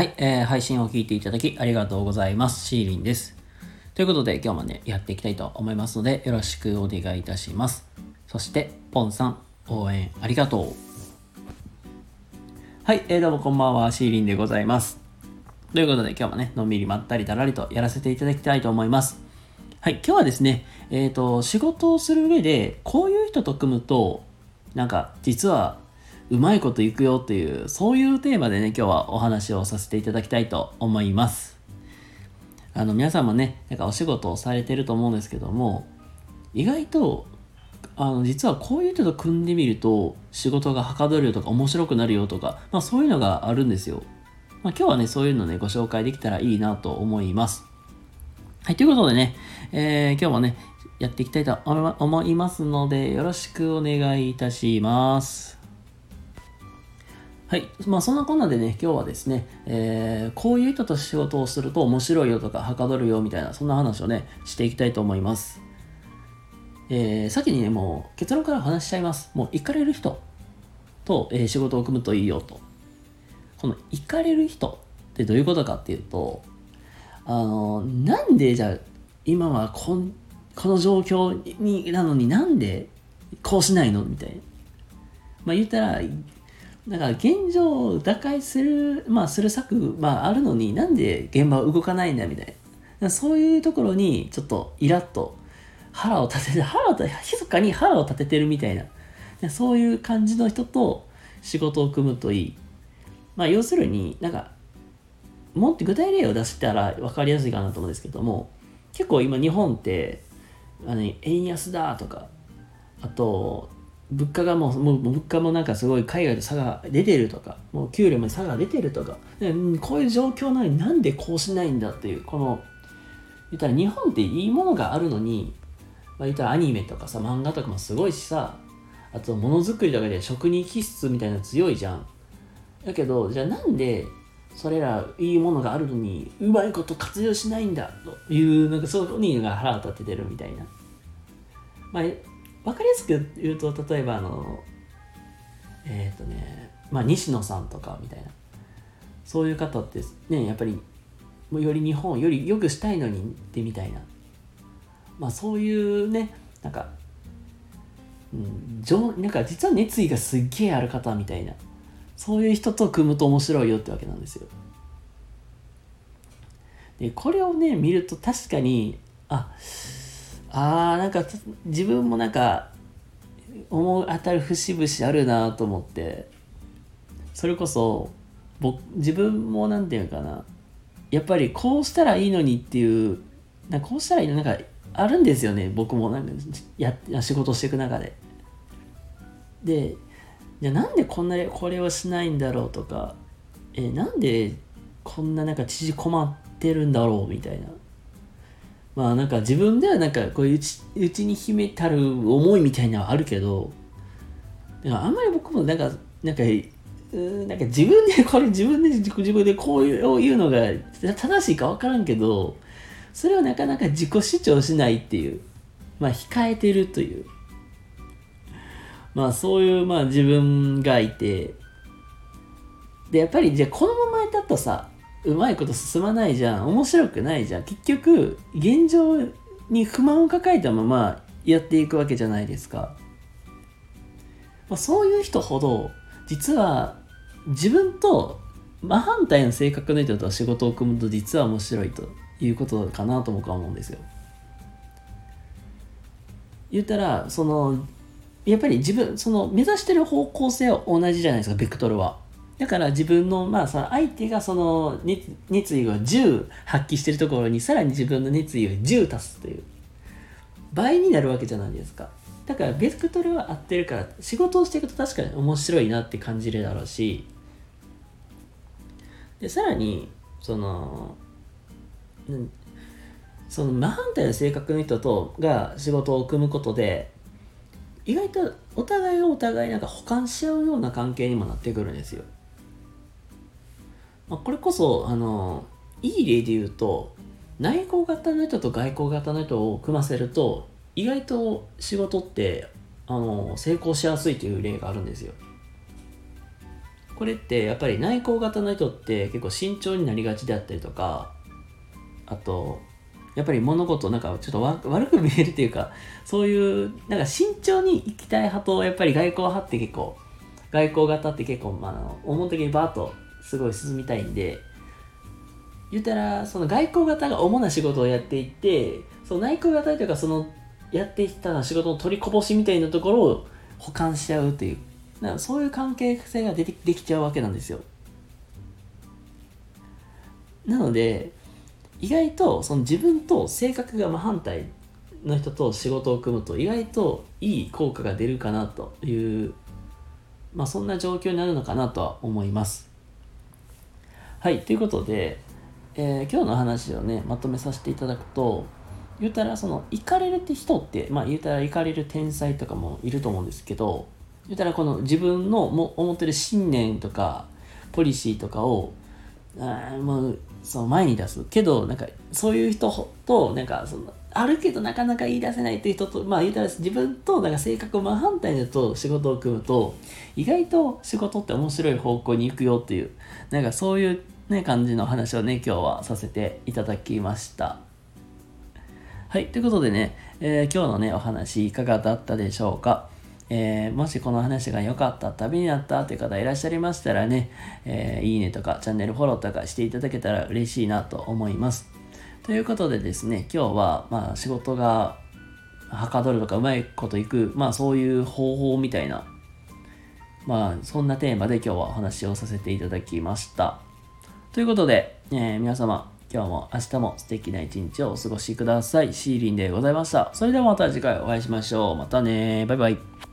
はい、えー配信を聞いていただきありがとうございます。シーリンです。ということで今日もね、やっていきたいと思いますので、よろしくお願いいたします。そして、ポンさん、応援ありがとう。はい、えーどうもこんばんは、シーリンでございます。ということで今日もね、のんびりまったりだらりとやらせていただきたいと思います。はい、今日はですね、えっ、と、仕事をする上で、こういう人と組むと、なんか、実は、うまいこといくよっていう、そういうテーマでね、今日はお話をさせていただきたいと思います。あの、皆さんもね、なんかお仕事をされてると思うんですけども、意外と、あの、実はこういう人と組んでみると、仕事がはかどるよとか面白くなるよとか、まあそういうのがあるんですよ。まあ今日はね、そういうのね、ご紹介できたらいいなと思います。はい、ということでね、えー今日もね、やっていきたいと思いますので、よろしくお願いいたします。はい。まあそんなこんなでね、今日はですね、えーこういう人と仕事をすると面白いよとか、はかどるよみたいな、そんな話をね、していきたいと思います。えー先にね、もう結論から話しちゃいます。もう行かれる人と、えー仕事を組むといいよと。この行かれる人ってどういうことかっていうと、あの、なんでじゃあ、今はこんこの状況になのになんでこうしないのみたいな。まあ言ったら、だから現状を打開する、まあする策、まああるのになんで現場は動かないんだみたいな。そういうところにちょっとイラッと腹を立てて、腹を立て、密かに腹を立ててるみたいな。そういう感じの人と仕事を組むといい。まあ要するになんか、もっと具体例を出したら分かりやすいかなと思うんですけども、結構今日本って、あの円安だとか、あと、物価がもう、もう物価もなんかすごい海外と差が出てるとか、もう給料も差が出てるとか、でうんこういう状況なのになんでこうしないんだっていう、この、言ったら日本っていいものがあるのに、まあ、言ったらアニメとかさ、漫画とかもすごいしさ、あとものづくりとかで職人気質みたいな強いじゃん。だけど、じゃあなんでそれらいいものがあるのにうまいこと活用しないんだという、なんかそういうにが腹を立ててるみたいな。まあ、わかりやすく言うと、例えばあの、えっ、とね、まあ西野さんとかみたいな。そういう方ってね、やっぱり、より日本より良くしたいのにってみたいな。まあそういうね、なんか、うん、情なんか実は熱意がすっげえある方みたいな。そういう人と組むと面白いよってわけなんですよ。で、これをね、見ると確かに、あっ、あーなんか自分もなんか思う当たる節々あるなと思って。それこそ僕自分もなんていうかな。やっぱりこうしたらいいのにっていうなこうしたらいいのなんかあるんですよね。僕もなんかや仕事していく中で。でじゃあなんでこんなこれをしないんだろうとか。えなんでこんななんか縮こまってるんだろうみたいな。まあなんか自分ではなんかこういううちに秘めたる思いみたいなのはあるけどでもあんまり僕もなんかなんかなんか自分でこれ自分で自分でこういう言うのが正しいか分からんけどそれをなかなか自己主張しないっていうまあ控えてるという。まあそういうまあ自分がいて。でやっぱりじゃあこのままだとさうまいこと進まないじゃん。面白くないじゃん。結局現状に不満を抱えたままやっていくわけじゃないですか、まあ、そういう人ほど実は自分と真反対の性格の人と仕事を組むと実は面白いということかなと僕は思うんですよ。言ったらそのやっぱり自分その目指してる方向性は同じじゃないですかベクトルは。だから自分のまあさ相手がその熱意を10発揮してるところにさらに自分の熱意を10足すという倍になるわけじゃないですかだからベクトルは合ってるから仕事をしていくと確かに面白いなって感じるだろうしでさらにそのうんその真反対の性格の人とが仕事を組むことで意外とお互いをお互いなんか補完し合うような関係にもなってくるんですよ。まあ、これこそあのいい例で言うと内向型の人と外向型の人を組ませると意外と仕事ってあの成功しやすいという例があるんですよ。これってやっぱり内向型の人って結構慎重になりがちであったりとかあとやっぱり物事なんかちょっと悪く見えるっていうかそういうなんか慎重に行きたい派とやっぱり外交派って結構外交型って結構、まあ、思う的にバーッとすごい進みたいんで言ったらその外交型が主な仕事をやっていってその内向型というかそのやってきた仕事の取りこぼしみたいなところを保管しちゃうっていうかそういう関係性が出てできちゃうわけなんですよ。なので意外とその自分と性格が真反対の人と仕事を組むと意外といい効果が出るかなというまあそんな状況になるのかなとは思います。はいということで、えー、今日の話をねまとめさせていただくと言うたらその行かれるって人ってまあ言うたら行かれる天才とかもいると思うんですけど言うたらこの自分のも思ってる信念とかポリシーとかをあもうその前に出す。けどなんかそういう人となんかそのあるけどなかなか言い出せないっていう人とまあ言うたら自分となんか性格を真反対の人と仕事を組むと意外と仕事って面白い方向に行くよっていうなんかそういうね感じの話をね今日はさせていただきましたはいということでね、えー、今日のねお話いかがだったでしょうかえー、もしこの話が良かった、旅になったという方いらっしゃいましたらね、えー、いいねとかチャンネルフォローとかしていただけたら嬉しいなと思います。ということでですね、今日はまあ仕事がはかどるとかうまいこといく、まあそういう方法みたいな、まあそんなテーマで今日はお話をさせていただきました。ということで、えー、皆様、今日も明日も素敵な一日をお過ごしください。シーリンでございました。それではまた次回お会いしましょう。またねバイバイ。